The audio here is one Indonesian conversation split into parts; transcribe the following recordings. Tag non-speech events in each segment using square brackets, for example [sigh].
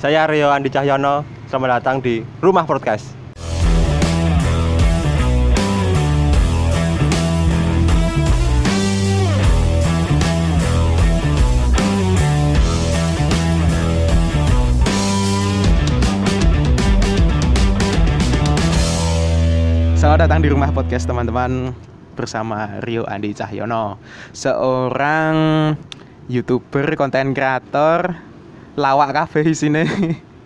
Saya Rio Andi Cahyono. Selamat datang di Rumah Podcast. Selamat datang di rumah podcast teman-teman bersama Rio Andi Cahyono Seorang youtuber, konten kreator Lawak kafe di sini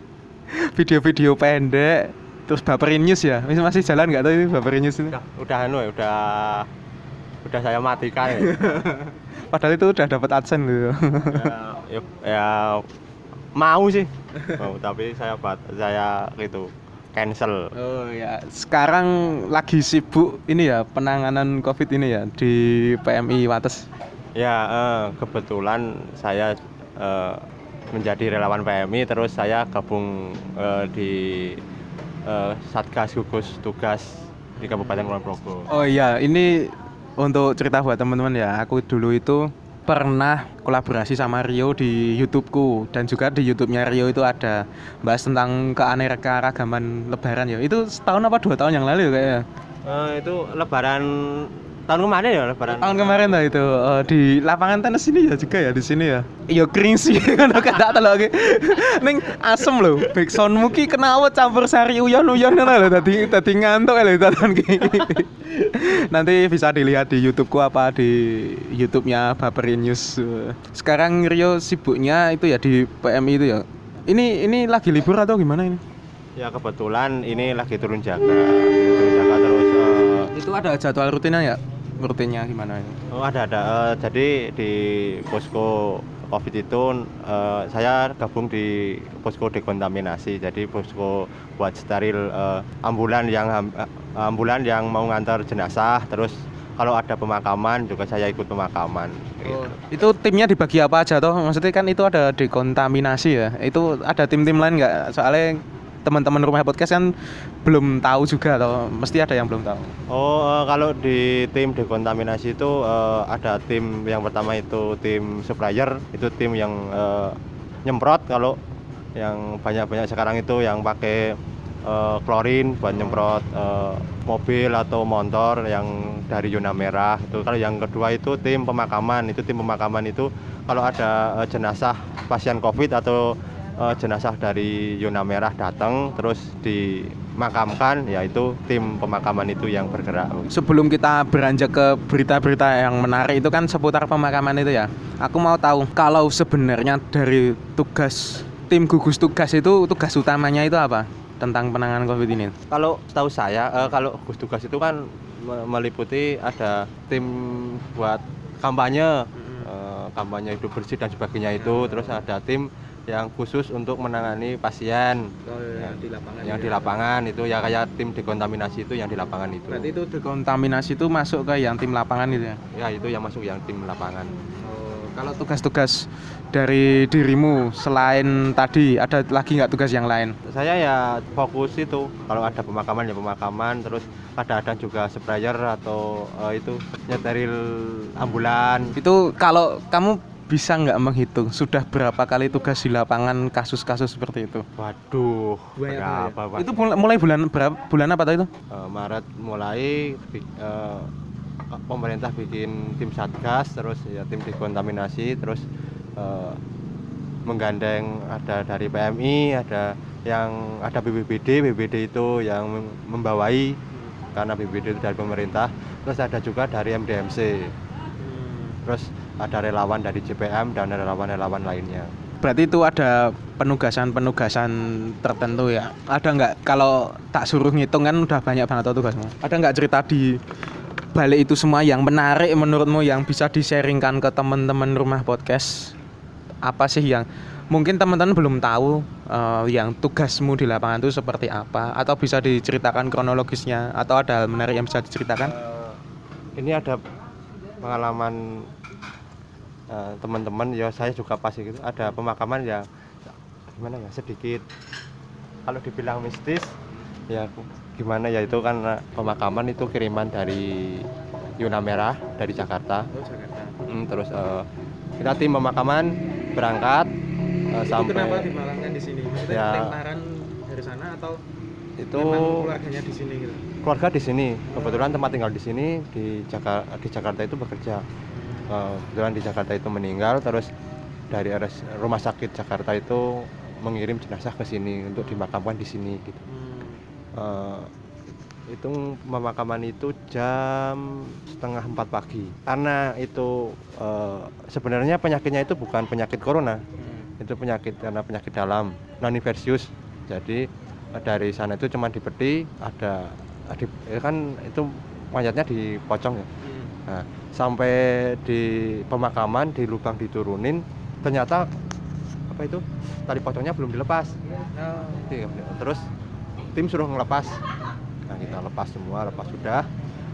[laughs] Video-video pendek Terus baperin news ya Masih, masih jalan nggak tuh ini baperin news ini? Udah, udah anu ya, udah udah saya matikan ya. [laughs] Padahal itu udah dapat adsense gitu ya, ya, ya mau sih. [laughs] Mau, tapi saya bat, saya gitu cancel. Oh ya, sekarang lagi sibuk ini ya penanganan COVID ini ya di PMI Wates. Ya, eh, kebetulan saya eh, menjadi relawan PMI terus saya gabung eh, di eh, Satgas Gugus Tugas di Kabupaten Kulon Progo. Oh iya, ini untuk cerita buat teman-teman ya. Aku dulu itu pernah kolaborasi sama Rio di YouTubeku dan juga di YouTube-nya Rio itu ada bahas tentang keanekaragaman Lebaran ya. Itu setahun apa dua tahun yang lalu ya kayaknya. Eh, itu Lebaran tahun kemarin ya Lebaran. Tahun kemarin lah itu eh, di lapangan tenis ini ya juga ya di sini ya. Iya kering sih kan kata lagi. Ning asem loh. Backsoundmu ki kenapa campur sari uyon-uyon ngono lho tadi tadi ngantuk lho tonton ki. [laughs] Nanti bisa dilihat di YouTubeku apa di YouTube-nya Baperin News. Sekarang Rio sibuknya itu ya di PMI itu ya. Ini ini lagi libur atau gimana ini? Ya kebetulan ini lagi turun jaga, turun jaga terus. eh, Itu ada jadwal rutinnya ya? Rutinnya gimana ini? Oh ada ada. Eh, jadi di posko COVID itu eh, saya gabung di posko dekontaminasi. Jadi posko buat steril eh, ambulan yang eh, ambulan yang mau ngantar jenazah. Terus kalau ada pemakaman juga saya ikut pemakaman. gitu. Itu timnya dibagi apa aja toh? Maksudnya kan itu ada dekontaminasi ya. Itu ada tim-tim lain nggak? Soalnya teman-teman rumah podcast kan belum tahu juga toh. Mesti ada yang belum tahu. Oh, eh, kalau di tim dekontaminasi itu eh, ada tim yang pertama itu tim supplier, itu tim yang eh, nyemprot kalau yang banyak-banyak sekarang itu yang pakai eh, klorin buat nyemprot eh, mobil atau motor yang dari zona merah itu. Kalau yang kedua itu tim pemakaman, itu tim pemakaman itu kalau ada eh, jenazah pasien COVID atau eh, jenazah dari zona merah datang terus dimakamkan yaitu tim pemakaman itu yang bergerak. Sebelum kita beranjak ke berita-berita yang menarik itu kan seputar pemakaman itu ya. Aku mau tahu kalau sebenarnya dari tugas tim gugus tugas itu tugas utamanya itu apa tentang penanganan COVID ini? Kalau tahu saya eh, kalau gugus tugas itu kan me- meliputi ada tim buat kampanye eh, kampanye hidup bersih dan sebagainya itu terus ada tim yang khusus untuk menangani pasien ya, di lapangan. yang di lapangan itu ya kayak tim dekontaminasi itu yang di lapangan itu Berarti itu dekontaminasi itu masuk ke yang tim lapangan itu ya? ya itu yang masuk yang tim lapangan Kalau tugas-tugas dari dirimu selain tadi ada lagi nggak tugas yang lain? saya ya fokus itu kalau ada pemakaman ya pemakaman terus kadang-kadang juga sprayer atau eh, itu nyeteril ambulan Itu kalau kamu bisa nggak menghitung sudah berapa kali tugas di lapangan kasus-kasus seperti itu? waduh berapa Pak? Itu mulai, mulai bulan berapa bulan apa tadi itu? Eh, Maret mulai eh, pemerintah bikin tim satgas terus ya tim dekontaminasi terus eh, menggandeng ada dari PMI ada yang ada BPBD BPBD itu yang mem- membawai karena BPBD itu dari pemerintah terus ada juga dari MDMC terus ada relawan dari JPM dan relawan-relawan lainnya Berarti itu ada penugasan-penugasan tertentu ya. Ada nggak kalau tak suruh ngitung kan udah banyak banget tugasmu. Ada nggak cerita di balik itu semua yang menarik menurutmu yang bisa di-sharingkan ke teman-teman rumah podcast? Apa sih yang mungkin teman-teman belum tahu eh, yang tugasmu di lapangan itu seperti apa atau bisa diceritakan kronologisnya atau ada hal menarik yang bisa diceritakan? Eh, ini ada pengalaman teman-teman ya saya juga pasti gitu ada pemakaman yang gimana ya sedikit kalau dibilang mistis ya gimana ya itu kan pemakaman itu kiriman dari Yuna Merah dari Jakarta Oh, Jakarta. Mm, terus eh, kita tim pemakaman berangkat eh, Itu sampai kenapa dimakamkan di sini? Maksudnya Ya. dari sana atau itu keluarganya di sini gitu? keluarga di sini kebetulan tempat tinggal di sini di Jakarta di Jakarta itu bekerja Eh, kebetulan di Jakarta itu meninggal terus dari RS rumah sakit Jakarta itu mengirim jenazah ke sini untuk dimakamkan di sini gitu Hmm. Eh, itu pemakaman itu jam setengah empat pagi karena itu eh, sebenarnya penyakitnya itu bukan penyakit corona Hmm. itu penyakit karena penyakit dalam non infeksius jadi eh, dari sana itu cuma dipeti ada di, kan itu mayatnya dipocong ya Hmm. Nah, sampai di pemakaman di lubang diturunin ternyata apa itu? Tali pocongnya belum dilepas. Oh. Iya, terus tim suruh ngelepas. Nah kita lepas semua lepas sudah.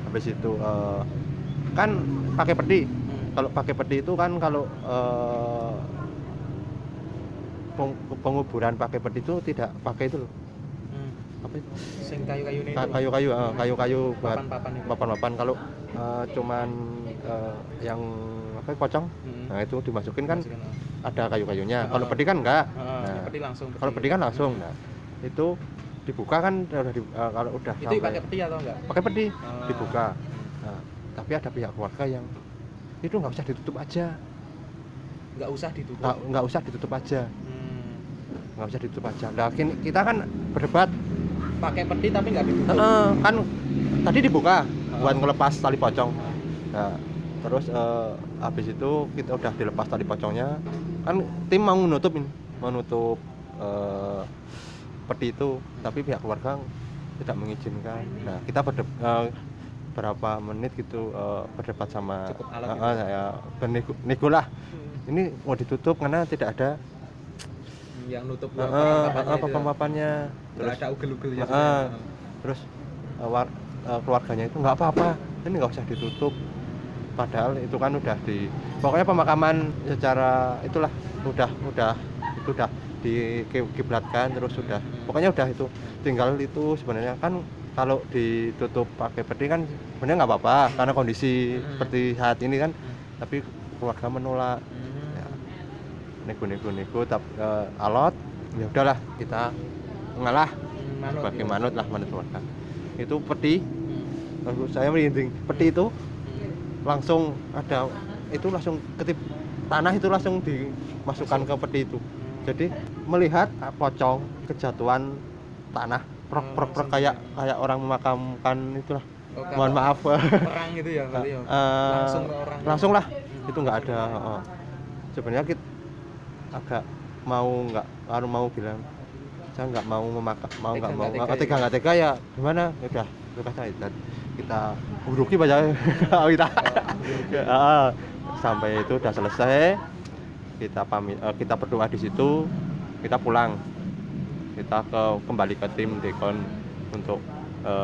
Habis itu eh, kan pakai peti kalau pakai peti itu kan kalau eh, peng- penguburan pakai peti itu tidak pakai itu loh. Apa itu Sing kayu-kayu ini. Ka- kayu-kayu eh, kayu-kayu buat papan-papan kalau eh, cuman eh, yang apa pocong Hmm. nah itu dimasukin kan Masukin, oh. ada kayu-kayunya Oh. kalau peti kan enggak Oh, Nah, peti langsung. kalau peti kan langsung nah itu dibuka kan udah di- eh, kalau udah Itu sampai pakai peti atau enggak? pakai peti Oh. dibuka nah, tapi ada pihak keluarga yang itu nggak usah ditutup aja Enggak usah ditutup. nggak nggak usah ditutup aja Hmm. nggak usah ditutup aja nah kita kan berdebat Pakai peti tapi enggak ditutup. "Heeh, kan tadi dibuka Oh. buat ngelepas tali pocong nah terus eh, habis itu kita udah dilepas tali pocongnya kan tim mau nutup ini mau nutup eh, peti itu tapi pihak keluarga tidak mengizinkan nah kita berdeb- eh, berapa menit gitu eh, berdebat sama Cukup alat gitu. eh, saya bernego nego lah ini mau ditutup karena tidak ada Hmm, Yang nutup itu. papan-papannya Enggak terus ada ugel-ugelnya. Heeh. terus eh, war- eh, keluarganya itu nggak apa-apa ini nggak usah ditutup padahal itu kan udah di pokoknya pemakaman secara itulah udah udah itu udah dikiblatkan terus sudah pokoknya udah itu tinggal itu sebenarnya kan kalau ditutup pakai peti kan sebenarnya nggak apa-apa karena kondisi Hmm. seperti saat ini kan Hmm. tapi keluarga menolak Hmm. Nego-nego-nego tapi eh, alot ya udahlah kita ngalah Hmm, manut sebagai gitu. manut lah manut keluarga itu peti Hmm. lalu saya merinding peti itu Hmm. langsung ada itu langsung ketip tanah itu langsung dimasukkan ke peti itu jadi melihat ah, pocong kejatuhan tanah prok Oh, prok prok langsung kayak kayak orang memakamkan itulah Oh, mohon maaf Perang gitu ya berarti ya. [laughs] Eh, Langsung orang. langsung lah Hmm. itu nggak ada oh. sebenarnya kita agak mau nggak baru mau bilang saya nggak mau memakan mau nggak mau nggak tega nggak tega ya gimana? Ya udah itu kata dan kita buruki aja [laughs] kita. [laughs] Sampai itu udah selesai. Kita pamit eh, kita berdoa di situ. Kita pulang. Kita ke kembali ke tim dekon untuk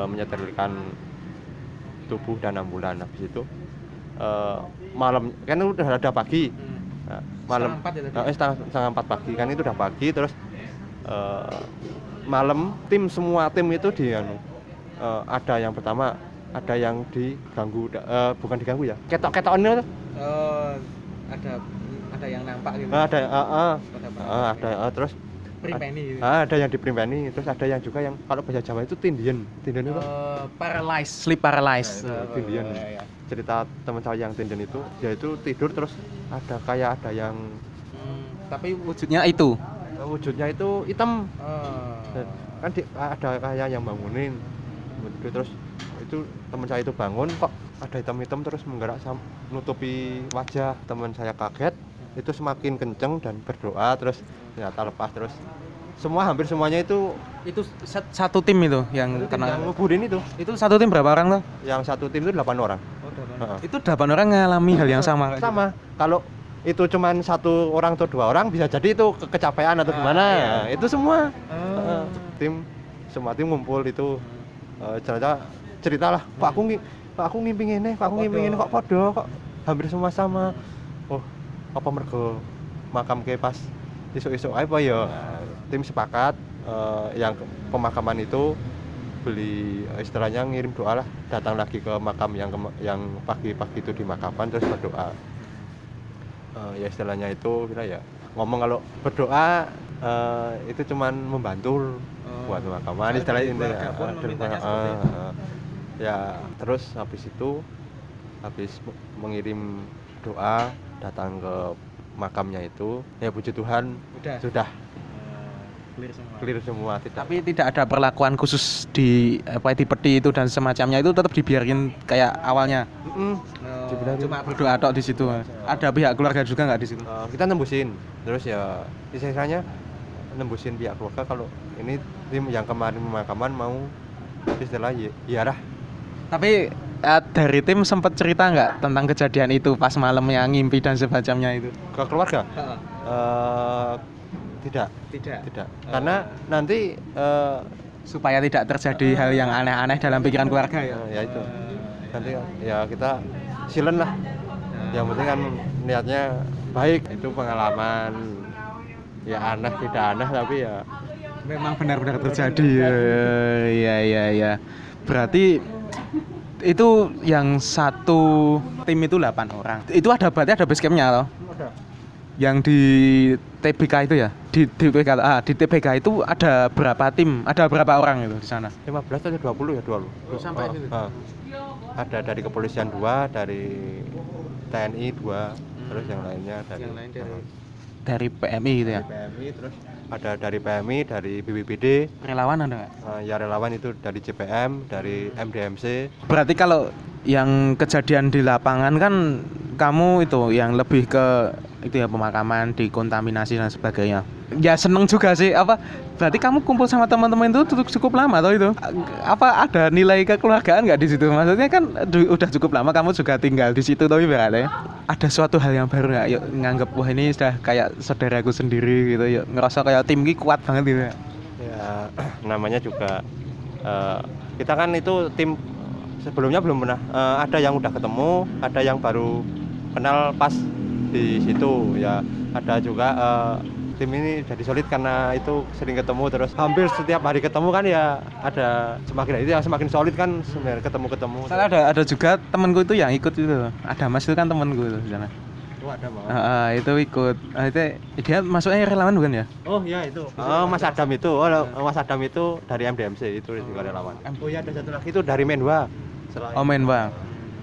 menyetelkan tubuh dan ambulan. Habis itu eh, malam kan udah ada pagi malam. Setengah empat ya tadi? eh, setengah, setengah empat pagi. Kan itu udah pagi terus eh, malam tim semua tim itu di anu, eh, ada yang pertama ada yang diganggu eh, bukan diganggu ya? Ketok ketoknya tuh Oh, ada ada yang nampak gitu. Eh, ada eh, Pada eh, ada eh, terus primpeni gitu. ah, ada yang diperimpeni terus ada yang juga yang kalau bahasa Jawa itu tindian tindian itu Eh, paralyzed, sleep paralyzed. Nah, itu tindian. iya, iya. cerita teman saya yang tindian itu dia itu tidur terus ada kayak ada yang Hmm, tapi wujudnya itu. wujudnya itu hitam. Dan kan di- ada kayak yang bangunin terus itu teman saya itu bangun kok ada hitam-hitam terus menggerak sam- nutupi wajah teman saya kaget itu semakin kenceng dan berdoa terus ternyata lepas terus semua hampir semuanya itu Itu sat- satu tim itu yang yang kena. nguburin itu Itu satu tim berapa orang tuh? yang satu tim itu 8 orang Heeh. Itu delapan orang ngalami hal yang sama. sama kalau itu cuman satu orang atau dua orang bisa jadi itu ke- kecapean atau Ah, gimana iya. Nah, itu semua gitu? Heeh. tim semua tim ngumpul itu Eh, cerita ceritalah pak aku pak aku ngimpi ini pak aku Kok ngimpi ini podo? kok podo kok hampir semua sama oh apa mergo makam ke pas? Isuk-isuk apa ya? Tim sepakat eh, yang pemakaman itu beli istilahnya ngirim doa lah datang lagi ke makam yang yang pagi-pagi itu dimakamkan terus berdoa. Eh, ya istilahnya itu kira ya. Ngomong kalau berdoa eh, itu cuman membantu buat pemakaman istilah eh, seperti itu. eh, ya terus habis itu habis me- mengirim doa datang ke makamnya itu ya puji Tuhan Udah. sudah clear semua. clear semua tidak Tapi tidak ada perlakuan khusus di apa di peti itu dan semacamnya itu tetap dibiarin kayak awalnya. Mm-mm. Dibiarin. Cuma berdoa tok di situ. Ada pihak keluarga juga nggak di situ? Eh, kita nembusin terus ya istilahnya nembusin pihak keluarga kalau ini tim yang kemarin pemakaman mau istilah ya iyalah Tapi eh, dari tim sempat cerita nggak tentang kejadian itu pas malamnya ngimpi dan semacamnya itu? ke keluarga Eh, tidak Tidak. tidak karena nanti eh, Supaya tidak terjadi hal yang aneh-aneh dalam pikiran keluarga ya. ya itu nanti ya kita silent lah yang penting kan niatnya baik itu pengalaman ya aneh tidak aneh tapi ya Memang benar-benar terjadi. ya. Iya iya iya. Berarti itu yang satu tim itu 8 orang. Itu ada berarti ada base campnya loh. Yang di TBK itu ya. Di TBK ah di TBK itu ada berapa tim? Ada berapa orang itu di sana? 15 atau 20 ya 20 Sampai Oh, situ? oh. ada dari kepolisian dua dari TNI dua terus yang lainnya dari Yang lain dari- Oh, Dari PMI gitu ya. dari PMI terus ada dari PMI dari BPBD Relawan ada nggak? eh, ya relawan itu dari CPM dari MDMC Berarti kalau yang kejadian di lapangan kan kamu itu yang lebih ke itu ya pemakaman, dikontaminasi dan sebagainya. Ya seneng juga sih. Apa berarti kamu kumpul sama teman-teman itu cukup cukup lama atau itu? Apa ada nilai kekeluargaan nggak di situ? Maksudnya kan udah cukup lama kamu juga tinggal di situ tapi berarti ada suatu hal yang baru nggak? Yuk nganggep wah ini sudah kayak saudaraku sendiri gitu. Yuk ngerasa kayak tim ini kuat banget gitu ya? Ya [clears throat] namanya juga eh, kita kan itu tim sebelumnya belum pernah eh, ada yang udah ketemu ada yang baru kenal pas di situ. Ya ada juga eh, tim ini jadi solid karena itu sering ketemu terus. Hampir setiap hari ketemu kan ya ada semakin itu yang semakin solid kan sebenarnya ketemu ketemu Soalnya ada ada juga temanku itu yang ikut itu. Ada mas itu kan temanku itu di sana. Oh, ada ah, itu ikut. Ah, itu dia masuknya relawan bukan ya? Oh ya itu. Oh Mas Adam itu. Oh Mas Adam itu dari MDMC itu juga relawan. Oh ya ada satu lagi. Itu dari Menwa Selain oh Menwa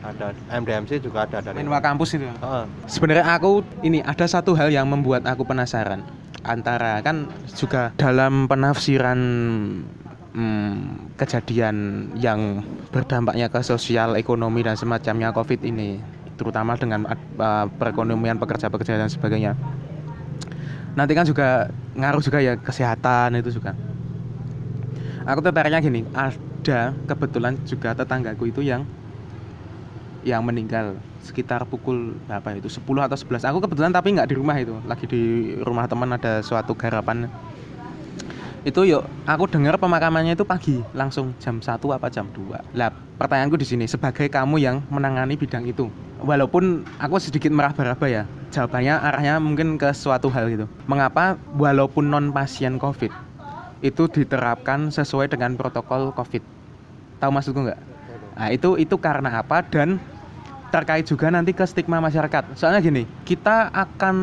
ada MDMC juga ada dari Menwa kampus itu Heeh. sebenarnya aku ini ada satu hal yang membuat aku penasaran. Antara kan juga dalam penafsiran hmm, kejadian yang berdampaknya ke sosial ekonomi dan semacamnya covid ini terutama dengan uh, perekonomian pekerja-pekerja dan sebagainya. Nanti kan juga ngaruh juga ya kesehatan itu juga. Aku tertariknya gini ada kebetulan juga tetanggaku itu yang yang meninggal sekitar pukul berapa itu? 10 atau 11 aku kebetulan tapi nggak di rumah itu. Lagi di rumah teman ada suatu garapan. Itu yuk aku dengar pemakamannya itu pagi. Langsung jam 1 apa jam 2 lah pertanyaanku di sini sebagai kamu yang menangani bidang itu walaupun aku sedikit meraba-raba ya jawabannya arahnya mungkin ke suatu hal gitu. Mengapa walaupun non pasien covid itu diterapkan sesuai dengan protokol covid? Tahu maksudku nggak nah itu itu karena apa dan terkait juga nanti ke stigma masyarakat. Soalnya gini kita akan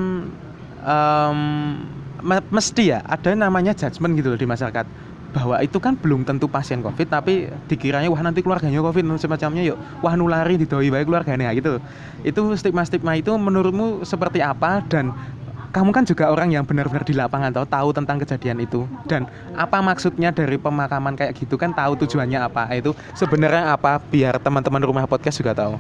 me- mesti ya ada namanya judgement gitu loh di masyarakat. Bahwa itu kan belum tentu pasien covid tapi dikiranya wah nanti keluarganya covid semacamnya yuk. Wah nulari didoi baik keluarganya gitu itu stigma stigma itu menurutmu seperti apa dan kamu kan juga orang yang benar-benar di lapangan tahu tahu tentang kejadian itu. Dan apa maksudnya dari pemakaman kayak gitu kan tahu tujuannya apa? Itu sebenarnya apa? Biar teman-teman rumah podcast juga tahu.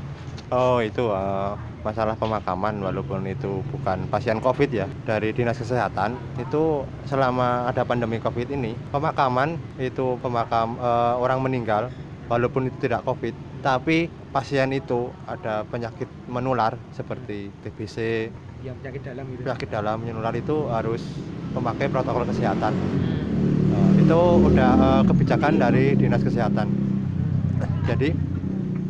Oh itu eh, masalah pemakaman walaupun itu bukan pasien COVID ya. Dari dinas kesehatan itu selama ada pandemi COVID ini pemakaman itu pemakam eh, orang meninggal walaupun itu tidak COVID tapi pasien itu ada penyakit menular seperti TBC yang penyakit dalam gitu. penyakit dalam menular itu harus memakai protokol kesehatan. Eh, itu udah eh, kebijakan dari dinas kesehatan. Jadi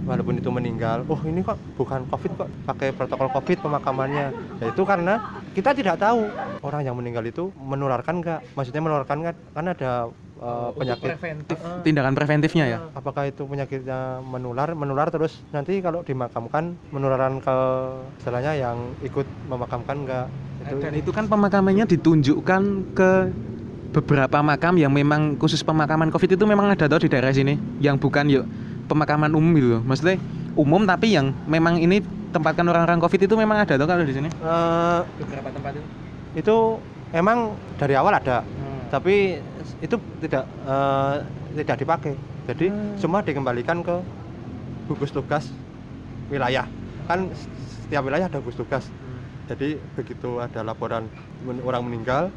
walaupun itu meninggal oh ini kok bukan covid kok pakai protokol covid pemakamannya? Ya itu karena kita tidak tahu orang yang meninggal itu menularkan nggak? Maksudnya menularkan kan kan ada eh, penyakit tindakan preventifnya ya apakah itu penyakitnya menular menular terus nanti kalau dimakamkan menularan ke istilahnya yang ikut memakamkan enggak itu Dan itu kan pemakamannya ditunjukkan ke beberapa makam yang memang khusus pemakaman Covid itu memang ada tau di daerah sini, yang bukan yuk pemakaman umum gitu. loh. Maksudnya umum tapi yang memang ini tempatkan orang-orang Covid itu memang ada tau kalau di sini. Eh, Beberapa tempat itu. itu emang dari awal ada tapi itu tidak eh, tidak dipakai. Jadi Hmm. semua dikembalikan ke gugus tugas wilayah. Kan setiap wilayah ada gugus tugas. Jadi begitu ada laporan men- orang meninggal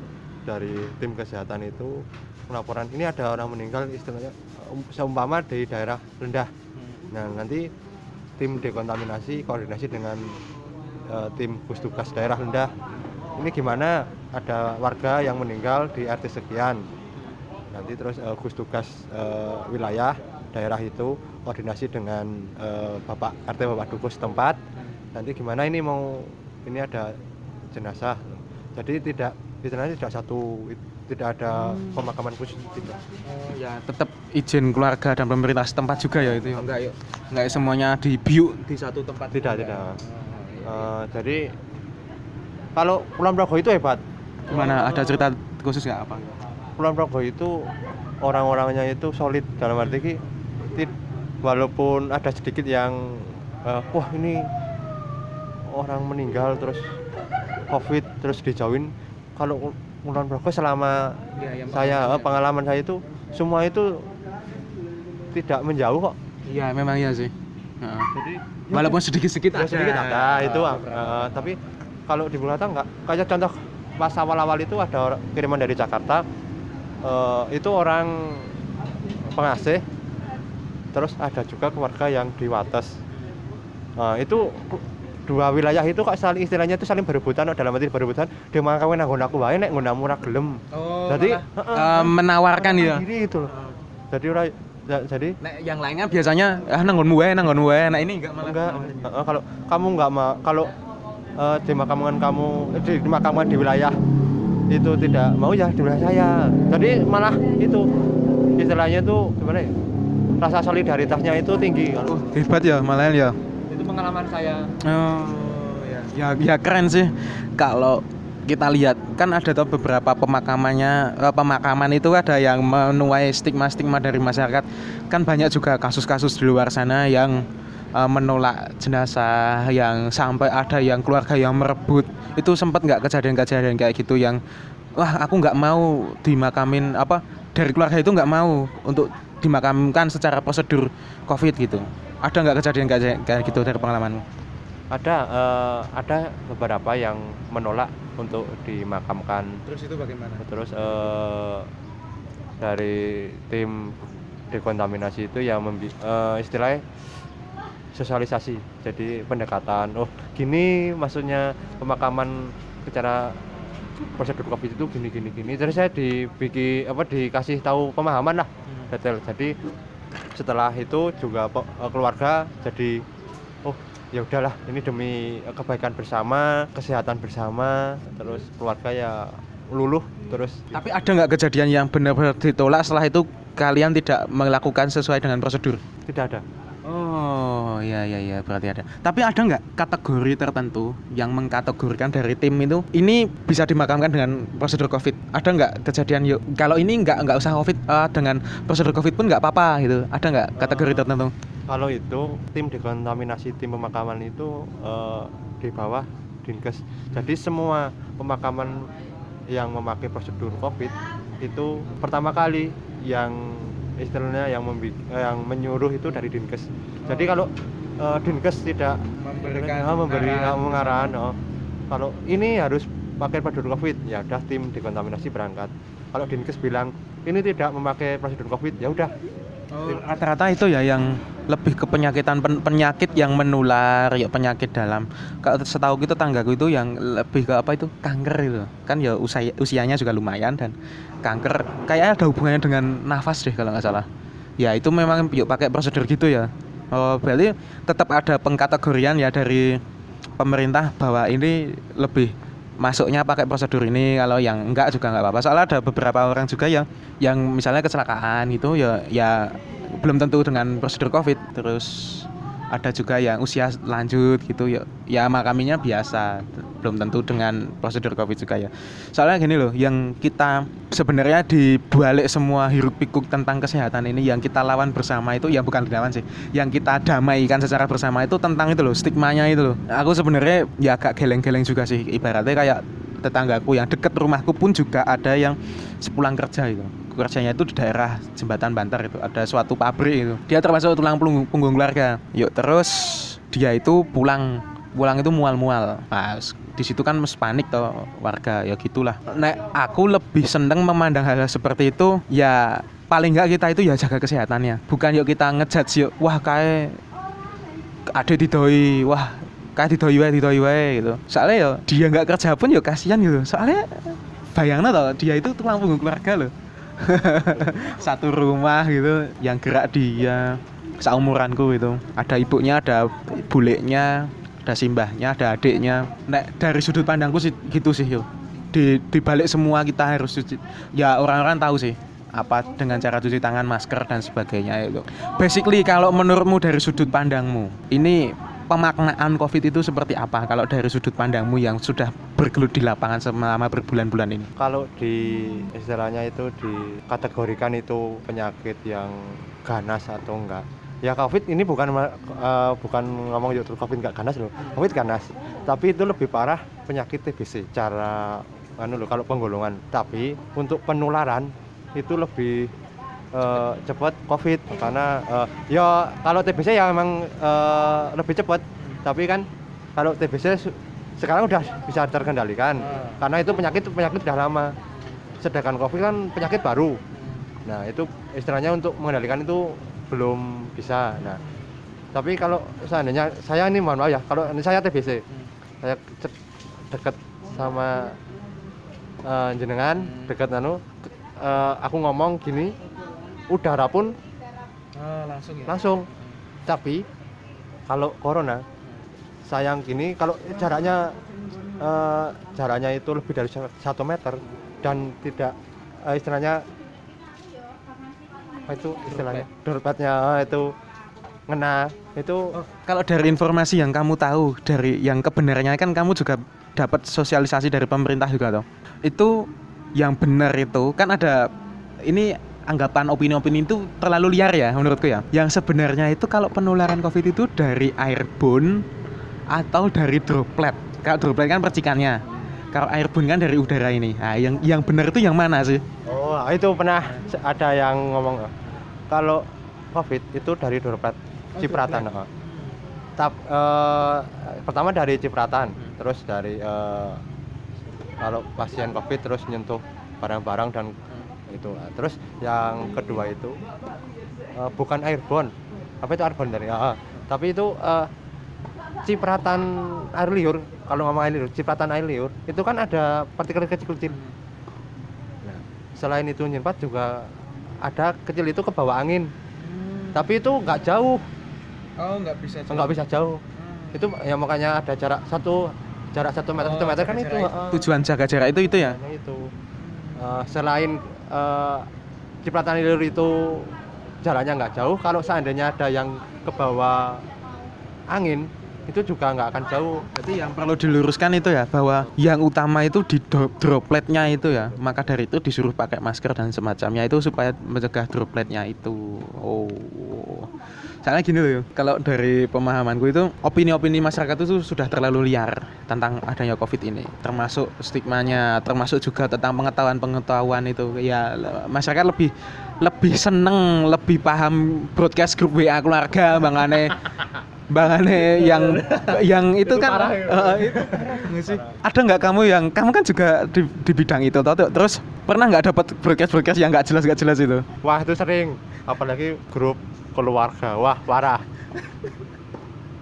dari tim kesehatan itu laporan ini ada orang meninggal istilahnya um, seumpama di daerah rendah. Nah nanti tim dekontaminasi koordinasi dengan eh, tim gugus tugas daerah rendah ini gimana ada warga yang meninggal di RT sekian nanti terus eh, gugus tugas eh, wilayah daerah itu koordinasi dengan eh, bapak RT bapak dukus setempat nanti gimana ini mau ini ada jenazah jadi tidak istilahnya tidak satu tidak ada pemakaman khusus tidak Oh ya, tetap izin keluarga dan pemerintah setempat juga ya itu. ya? Enggak yuk. Enggak semuanya dibiuk di satu tempat. Tidak, Enggak. tidak. Oh, iya. Eh, jadi kalau Kulon Progo itu hebat Gimana? Ada cerita khusus nggak apa? Kulon Progo itu orang-orangnya itu solid dalam arti ki, walaupun ada sedikit yang eh, wah ini orang meninggal terus covid terus dijauhin kalau Kulon Progo selama yang saya eh, pengalaman saya itu semua itu tidak menjauh kok Iya, memang iya sih. Heeh. jadi Walaupun sedikit-sedikit Ya, ada. sedikit ada itu Ah, eh, tapi kalau di Bulata enggak kayak contoh pas awal-awal itu ada orang- kiriman dari Jakarta eh, itu orang pengasih terus ada juga keluarga yang di Wates Nah, itu dua wilayah itu kok saling istilahnya itu saling berebutan dalam arti berebutan dia mau kawin nggon aku wae nek nggon murah gelem Oh, Jadi, heeh. eh, menawarkan ya. Diri itu loh. jadi ora ja- jadi Nek yang lainnya biasanya ah nanggonmu wae, nanggonmu wae. Nah ini enggak malah. enggak Heeh, kalau kamu enggak mau kalau eh, dimakamkan kamu eh, di, dimakamkan di wilayah itu tidak mau ya di wilayah saya jadi malah itu istilahnya itu gimana ya rasa solidaritasnya itu tinggi kalau Hebat ya malah ya. itu pengalaman saya Oh ya. Ya, ya keren sih. Kalau kita lihat kan ada tuh beberapa pemakamannya eh, pemakaman itu ada yang menuai stigma-stigma dari masyarakat. Kan banyak juga kasus-kasus di luar sana yang eh, menolak jenazah yang sampai ada yang keluarga yang merebut. Itu sempat nggak kejadian-kejadian kayak gitu yang wah aku nggak mau dimakamin apa dari keluarga itu nggak mau untuk dimakamkan secara prosedur covid gitu. Ada nggak kejadian kayak kayak gitu dari pengalamanmu? ada eh, ada beberapa yang menolak untuk dimakamkan Terus itu bagaimana? terus eh, dari tim dekontaminasi itu yang membi- eh, istilahnya sosialisasi jadi pendekatan. Oh gini maksudnya pemakaman secara prosedur covid itu gini gini gini. Terus saya dibikin apa dikasih tahu pemahaman lah detail. Jadi setelah itu juga eh, keluarga jadi oh ya udahlah ini demi kebaikan bersama kesehatan bersama terus keluarga ya luluh terus Tapi ada nggak kejadian yang benar-benar ditolak setelah itu kalian tidak melakukan sesuai dengan prosedur? tidak ada iya iya iya berarti ada. Tapi ada nggak kategori tertentu yang mengkategorikan dari tim itu ini bisa dimakamkan dengan prosedur COVID? Ada nggak kejadian yuk? Kalau ini nggak nggak usah COVID eh, dengan prosedur COVID pun nggak apa-apa gitu. Ada nggak kategori tertentu? kalau itu tim dekontaminasi tim pemakaman itu eh, di bawah dinkes jadi semua pemakaman yang memakai prosedur covid itu pertama kali yang istilahnya yang membi- eh, yang menyuruh itu dari dinkes. Jadi kalau eh, dinkes tidak Memberikan eh, memberi arahan. pengarahan oh, kalau ini harus pakai prosedur covid ya udah tim dekontaminasi berangkat. Kalau dinkes bilang ini tidak memakai prosedur covid ya udah Rata-rata itu ya yang lebih ke penyakitan pen- penyakit yang menular ya penyakit dalam. Kalau setahu gitu tanggaku itu yang lebih ke apa itu kanker itu kan ya usia usianya juga lumayan dan kanker kayaknya ada hubungannya dengan nafas deh kalau nggak salah. Ya itu memang yuk pakai prosedur gitu ya. Oh berarti tetap ada pengkategorian ya dari pemerintah bahwa ini lebih masuknya pakai prosedur ini kalau yang enggak juga nggak apa-apa. Soalnya ada beberapa orang juga yang yang misalnya kecelakaan gitu ya ya belum tentu dengan prosedur covid. Terus ada juga yang usia lanjut gitu ya ya makaminya biasa belum tentu dengan prosedur covid juga ya. Soalnya gini loh yang kita sebenarnya di balik semua hiruk pikuk tentang kesehatan ini yang kita lawan bersama itu ya bukan dilawan sih yang kita damaikan secara bersama itu tentang itu loh stigmanya itu loh. Aku sebenarnya ya agak geleng-geleng juga sih ibaratnya kayak tetanggaku yang deket rumahku pun juga ada yang sepulang kerja itu kerjanya itu di daerah jembatan Bantar itu ada suatu pabrik itu. Dia termasuk tulang punggung, keluarga. Yuk terus dia itu pulang. Pulang itu mual-mual. Pas di situ kan mes panik toh warga ya gitulah. Nek aku lebih seneng memandang hal, hal seperti itu ya paling nggak kita itu ya jaga kesehatannya. Bukan yuk kita ngejat yuk wah kayak ada didoi wah kayak didoi wae didoi wae gitu. Soalnya ya dia nggak kerja pun ya kasihan gitu. Soalnya bayangnya toh dia itu tulang punggung keluarga loh [laughs] satu rumah gitu yang gerak dia seumuranku itu ada ibunya ada buleknya ada simbahnya ada adiknya. Nek, dari sudut pandangku sih gitu sih yo di, di balik semua kita harus cuci. Ya orang-orang tahu sih apa dengan cara cuci tangan masker dan sebagainya itu. Basically kalau menurutmu dari sudut pandangmu ini pemaknaan COVID itu seperti apa kalau dari sudut pandangmu yang sudah bergelut di lapangan selama berbulan-bulan ini? Kalau di istilahnya itu dikategorikan itu penyakit yang ganas atau enggak? Ya COVID ini bukan uh, bukan ngomong yuk COVID enggak ganas loh. COVID ganas. Tapi itu lebih parah penyakit TBC. Cara anu loh kalau penggolongan. Tapi untuk penularan itu lebih uh, cepat COVID karena uh, ya kalau TBC ya memang uh, lebih cepat tapi kan kalau TBC sekarang udah bisa terkendalikan hmm. karena itu penyakit penyakit sudah lama sedangkan COVID kan penyakit baru nah itu istilahnya untuk mengendalikan itu belum bisa nah tapi kalau seandainya saya ini mohon maaf ya kalau ini saya TBC hmm. saya dekat sama uh, jenengan hmm. dekat nanu uh, aku ngomong gini udara pun oh, langsung ya? langsung. Tapi kalau corona sayang gini kalau jaraknya uh, jaraknya itu lebih dari satu meter dan tidak uh, istilahnya apa itu istilahnya? Dompetnya uh, itu ngena itu oh, kalau dari informasi yang kamu tahu dari yang kebenarannya kan kamu juga dapat sosialisasi dari pemerintah juga toh. Itu yang benar itu kan ada ini anggapan opini-opini itu terlalu liar ya menurutku ya. Yang sebenarnya itu kalau penularan COVID itu dari airborne atau dari droplet. Kalau droplet kan percikannya. Kalau airborne kan dari udara ini. Nah, yang yang benar itu yang mana sih? Oh, itu pernah ada yang ngomong kalau COVID itu dari droplet oh, cipratan. Oh. Tap, uh, pertama dari cipratan, hmm. terus dari uh, kalau pasien COVID terus nyentuh barang-barang dan itu. Terus yang kedua itu uh, bukan airborne. Apa itu airborne dari uh, tapi itu uh, cipratan air liur. Kalau ngomong air liur cipratan air liur itu kan ada partikel kecil-kecil. Nah, selain itu nyimpat juga ada kecil itu ke bawah angin. Hmm. tapi itu nggak jauh. Oh nggak bisa jauh. nggak bisa jauh. Hmm. itu ya makanya ada jarak satu jarak satu meter oh, satu meter kan itu tujuan jaga jarak itu itu ya? Nah, itu. Uh, selain cipratan liur itu jalannya nggak jauh kalau seandainya ada yang ke bawah angin itu juga nggak akan jauh. Jadi yang perlu diluruskan itu ya bahwa yang utama itu di dropletnya itu ya. Maka dari itu disuruh pakai masker dan semacamnya itu supaya mencegah dropletnya itu. Oh soalnya gini loh kalau dari pemahamanku itu opini-opini masyarakat itu sudah terlalu liar tentang adanya covid ini. Termasuk stigmanya termasuk juga tentang pengetahuan-pengetahuan itu. Ya masyarakat lebih lebih seneng lebih paham broadcast grup WA keluarga bang Ane Bang Ane yang yang itu, itu kan parah, ya. uh, itu. Sih? Ada nggak kamu yang kamu kan juga di, di bidang itu tau terus pernah nggak dapat broadcast broadcast yang nggak jelas nggak jelas itu? Wah itu sering. Apalagi grup keluarga. Wah parah.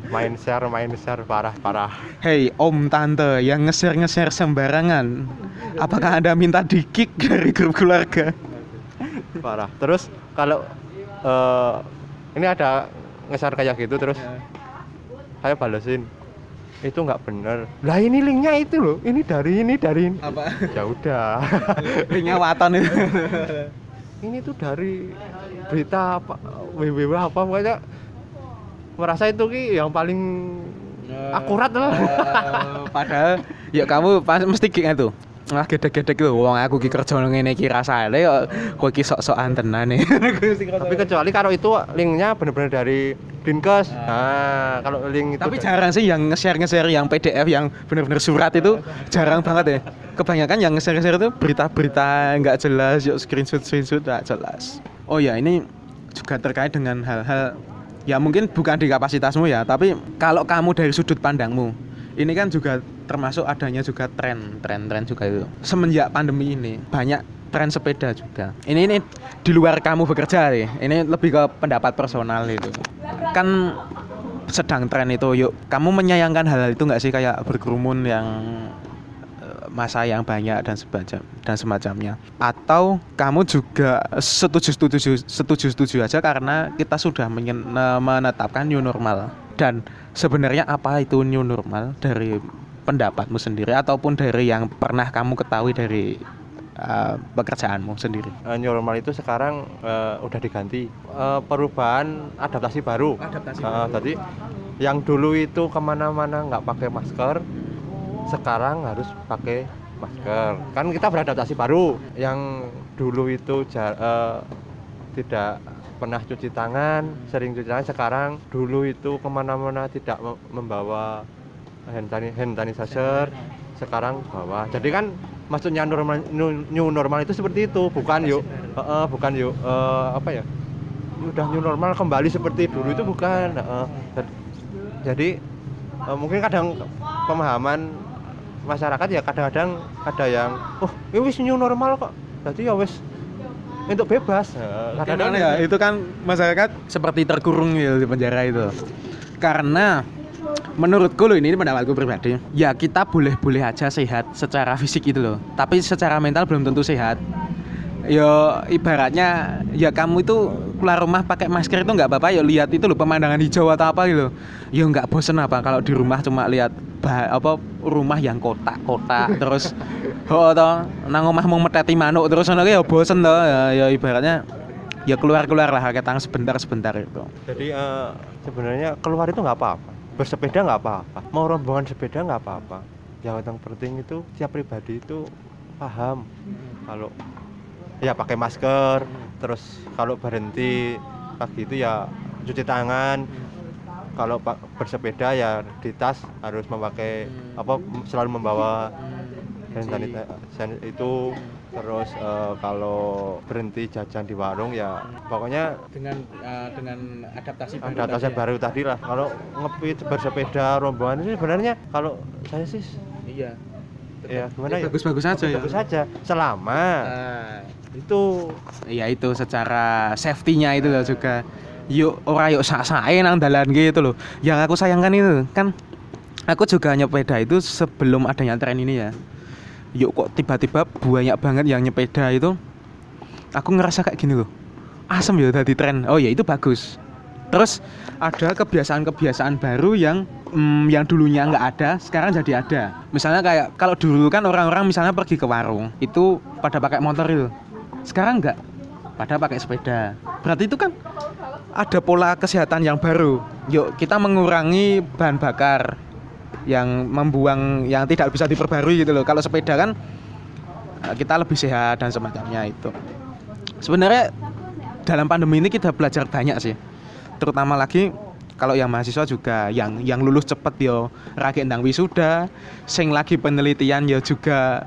Main share main share. Parah parah. Hei om tante yang nge-share nge-share sembarangan. Apakah anda minta di kick dari grup keluarga? Parah. Terus kalau uh, ini ada nge-share kayak gitu terus. Saya balesin itu nggak bener. Lah ini linknya itu loh ini dari ini dari ini. apa? Ya udah. [laughs] Linknya waton itu. [laughs] Ini tuh dari berita apa www apa pokoknya merasa itu ki yang paling akurat lah. Eh, padahal ya kamu pas mesti kayak tuh lah gede-gede gitu wong aku ki kerja ngene iki rasane kok kowe ki sok-sokan tenan [laughs] Tapi kecuali kalau itu linknya benar-benar dari Dinkes. Nah, kalau link itu tapi jarang sih yang nge-share nge-share yang PDF yang bener-bener surat itu jarang banget ya. Kebanyakan yang nge-share nge-share itu berita-berita nggak jelas yuk screenshot screenshot nggak jelas. Oh ya ini juga terkait dengan hal-hal ya mungkin bukan di kapasitasmu ya tapi kalau kamu dari sudut pandangmu ini kan juga termasuk adanya juga tren tren-tren juga itu. Semenjak pandemi ini banyak tren sepeda juga. Ini ini di luar kamu bekerja nih ini lebih ke pendapat personal itu. Kan sedang tren itu yuk. Kamu menyayangkan hal-hal itu nggak sih? Kayak berkerumun yang eh, masa yang banyak dan semacam dan semacamnya. Atau kamu juga setuju setuju setuju setuju aja karena kita sudah menetapkan new normal dan sebenarnya apa itu new normal dari pendapatmu sendiri ataupun dari yang pernah kamu ketahui dari eh, pekerjaanmu sendiri eh, new normal itu sekarang eh, udah diganti Eh, perubahan adaptasi baru. Adaptasi Eh, tadi yang dulu itu ke mana-mana nggak pakai masker, sekarang harus pakai masker. Kan kita beradaptasi baru. Yang dulu itu eh, tidak pernah cuci tangan, sering cuci tangan. Sekarang dulu itu ke mana-mana tidak mem- membawa hand, sani- hand sanitizer, sekarang bawa. Jadi kan maksudnya normal new, normal itu seperti itu, bukan yuk, eh, bukan yuk eh, apa ya? Udah new normal kembali seperti dulu itu bukan. Jad- Jadi eh, mungkin kadang pemahaman masyarakat ya kadang-kadang ada yang, oh ini wis new normal kok, jadi ya wis untuk bebas. Eh, Kadang ya itu kan masyarakat seperti terkurung gitu di penjara itu. Karena menurutku loh ini, ini pendapatku pribadi. Ya kita boleh-boleh aja sehat secara fisik itu loh. Tapi secara mental belum tentu sehat. Yo ibaratnya ya kamu itu keluar rumah pakai masker itu nggak apa-apa ya lihat itu loh pemandangan hijau atau apa gitu. Ya nggak bosen apa kalau di rumah cuma lihat bah, apa rumah yang kotak-kotak terus oh toh nang omah mau meteti manuk terus ki ya bosen toh ya, ya ibaratnya ya keluar-keluar lah ketang sebentar-sebentar itu. Jadi eh, sebenarnya keluar itu nggak apa-apa, bersepeda nggak apa-apa, mau rombongan sepeda nggak apa-apa. Yang yang penting itu tiap pribadi itu paham kalau ya pakai masker, terus kalau berhenti pagi itu ya cuci tangan. Kalau pak bersepeda ya di tas harus memakai apa selalu membawa hand sanitizer itu terus eh, kalau berhenti jajan di warung ya pokoknya dengan dengan adaptasi adaptasi baru tadi lah. Kalau ngopi bersepeda rombongan ini sebenarnya kalau saya sih Iya. ya gimana ya? Bagus-bagus aja ya. bagus saja selama itu Iya itu secara safety-nya itu loh juga. Yuk ora yuk sak-sake nang dalan gitu loh. Yang aku sayangkan itu kan aku juga nyepeda itu sebelum adanya tren ini ya. Yuk kok tiba-tiba banyak banget yang nyepeda itu. Aku ngerasa kayak gini loh. Asem ya tadi tren. Oh ya itu bagus. Terus ada kebiasaan-kebiasaan baru yang mm, yang dulunya nggak ada, sekarang jadi ada. Misalnya kayak kalau dulu kan orang-orang misalnya pergi ke warung, itu pada pakai motor itu. Sekarang nggak, pada pakai sepeda. Berarti itu kan ada pola kesehatan yang baru. Yuk kita mengurangi bahan bakar yang membuang yang tidak bisa diperbarui gitu loh. Kalau sepeda kan eh, kita lebih sehat dan semacamnya itu. Sebenarnya dalam pandemi ini kita belajar banyak sih terutama lagi kalau yang mahasiswa juga yang yang lulus cepet yo ragi endang wisuda sing lagi penelitian ya juga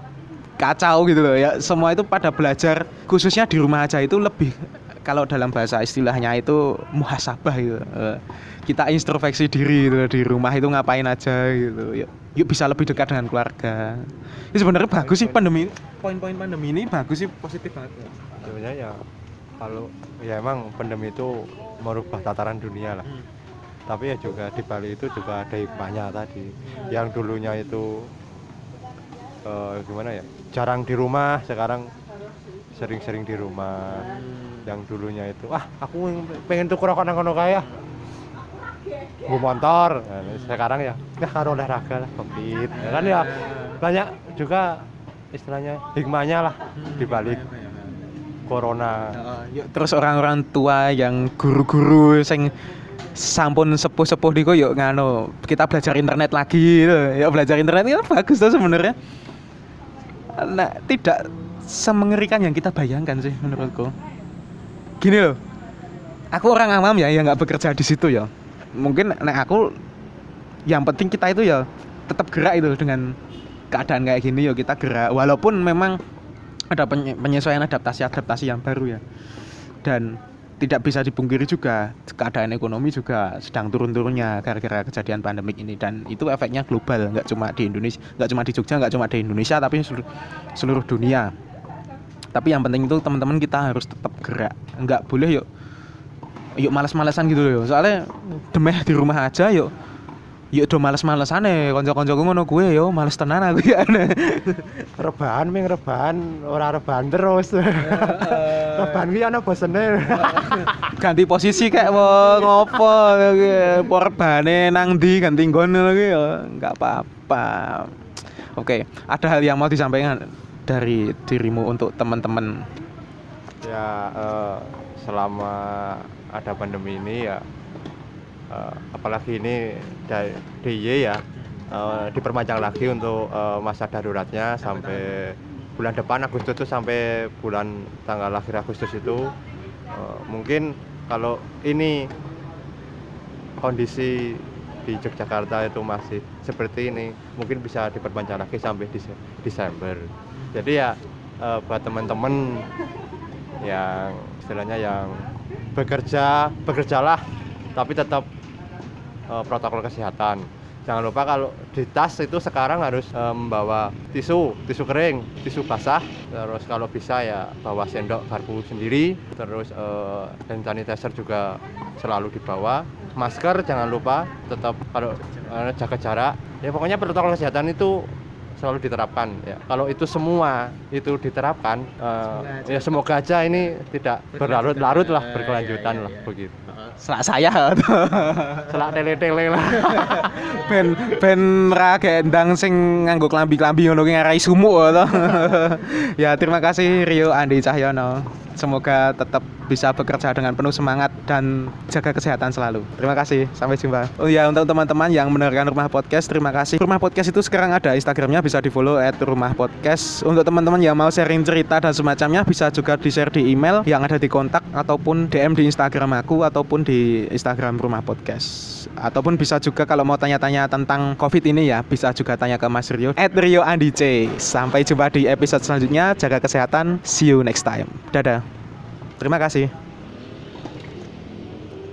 kacau gitu loh ya semua itu pada belajar khususnya di rumah aja itu lebih kalau dalam bahasa istilahnya itu muhasabah gitu. Eh, kita introspeksi diri gitu di rumah itu ngapain aja gitu. Yuk, yuk bisa lebih dekat dengan keluarga. Ini sebenarnya bagus sih pandemi poin-poin pandemi ini bagus sih positif banget. Sebenarnya ya kalau ya emang pandemi itu merubah tataran dunia lah. Tapi ya juga di Bali itu juga ada hikmahnya tadi. Yang dulunya itu eh, gimana ya jarang di rumah sekarang sering-sering di rumah yang dulunya itu. Ah aku pengen tuh rokok nang kono kaya gue motor Nah, sekarang ya. Ya karo olahraga lah kompet Ya kan ya banyak juga istilahnya hikmahnya lah di balik corona. Yuk, terus orang-orang tua yang guru-guru sing sampun sepuh-sepuh diku yuk ngano kita belajar internet lagi gitu. ya belajar internet itu bagus tuh sebenarnya. Nah tidak semengerikan yang kita bayangkan sih menurutku gini loh. Aku orang awam ya yang nggak bekerja di situ ya. Mungkin nek aku yang penting kita itu ya tetap gerak itu dengan keadaan kayak gini ya kita gerak. Walaupun memang ada penye- penyesuaian adaptasi adaptasi yang baru ya. Dan tidak bisa dipungkiri juga keadaan ekonomi juga sedang turun-turunnya gara-gara kejadian pandemik ini. Dan itu efeknya global nggak cuma di Indonesia nggak cuma di Jogja nggak cuma di Indonesia tapi seluruh dunia tapi yang penting itu teman-teman kita harus tetap gerak. Nggak boleh yuk yuk malas-malasan gitu loh. Soalnya demeh di rumah aja yuk. Yuk do males-malesan nih konco-konco ngono gue yo males tenan aku ya. [laughs] Rebahan ming rebahan. Ora rebahan terus. [laughs] Rebahan ki ana bosene. [laughs] Ganti posisi kayak mau ngopo porbane nang di ganti nggon lagi ya nggak apa-apa. Oke ada hal yang mau disampaikan dari dirimu untuk teman-teman? Ya eh, selama ada pandemi ini ya eh, apalagi ini da- DIY ya eh, diperpanjang lagi untuk eh, masa daruratnya sampai bulan depan Agustus itu sampai bulan tanggal akhir Agustus itu. Eh, mungkin kalau ini kondisi di Yogyakarta itu masih seperti ini mungkin bisa diperpanjang lagi sampai Desember jadi ya eh, buat teman-teman yang istilahnya yang bekerja bekerjalah tapi tetap eh, protokol kesehatan. Jangan lupa kalau di tas itu sekarang harus eh, membawa tisu tisu kering tisu basah. Terus kalau bisa ya bawa sendok garpu sendiri. Terus eh, hand sanitizer juga selalu dibawa. Masker jangan lupa tetap kalau eh, jaga jarak. Ya pokoknya protokol kesehatan itu selalu diterapkan ya. Kalau itu semua itu diterapkan eh, ya semoga aja ini tidak berlarut-larut lah berkelanjutan lah begitu. Selak saya. [laughs] Selak tele-tele lah. [laughs] Ben ben ra gendang sing nganggo klambi-klambi ngono ki ngarai sumuk to. [laughs] ya terima kasih Rio Andi Cahyono. Semoga tetap bisa bekerja dengan penuh semangat dan jaga kesehatan selalu. Terima kasih. Sampai jumpa. Oh ya untuk teman-teman yang mendengarkan Rumah Podcast, terima kasih. Rumah Podcast itu sekarang ada Instagramnya bisa di follow at Rumah Podcast. Untuk teman-teman yang mau sharing cerita dan semacamnya bisa juga di share di email yang ada di kontak ataupun DM di Instagram aku ataupun di Instagram Rumah Podcast. Ataupun bisa juga kalau mau tanya-tanya tentang COVID ini ya bisa juga tanya ke Mas Rio at Rio Andi. Sampai jumpa di episode selanjutnya. Jaga kesehatan. See you next time. Dadah. Terima kasih.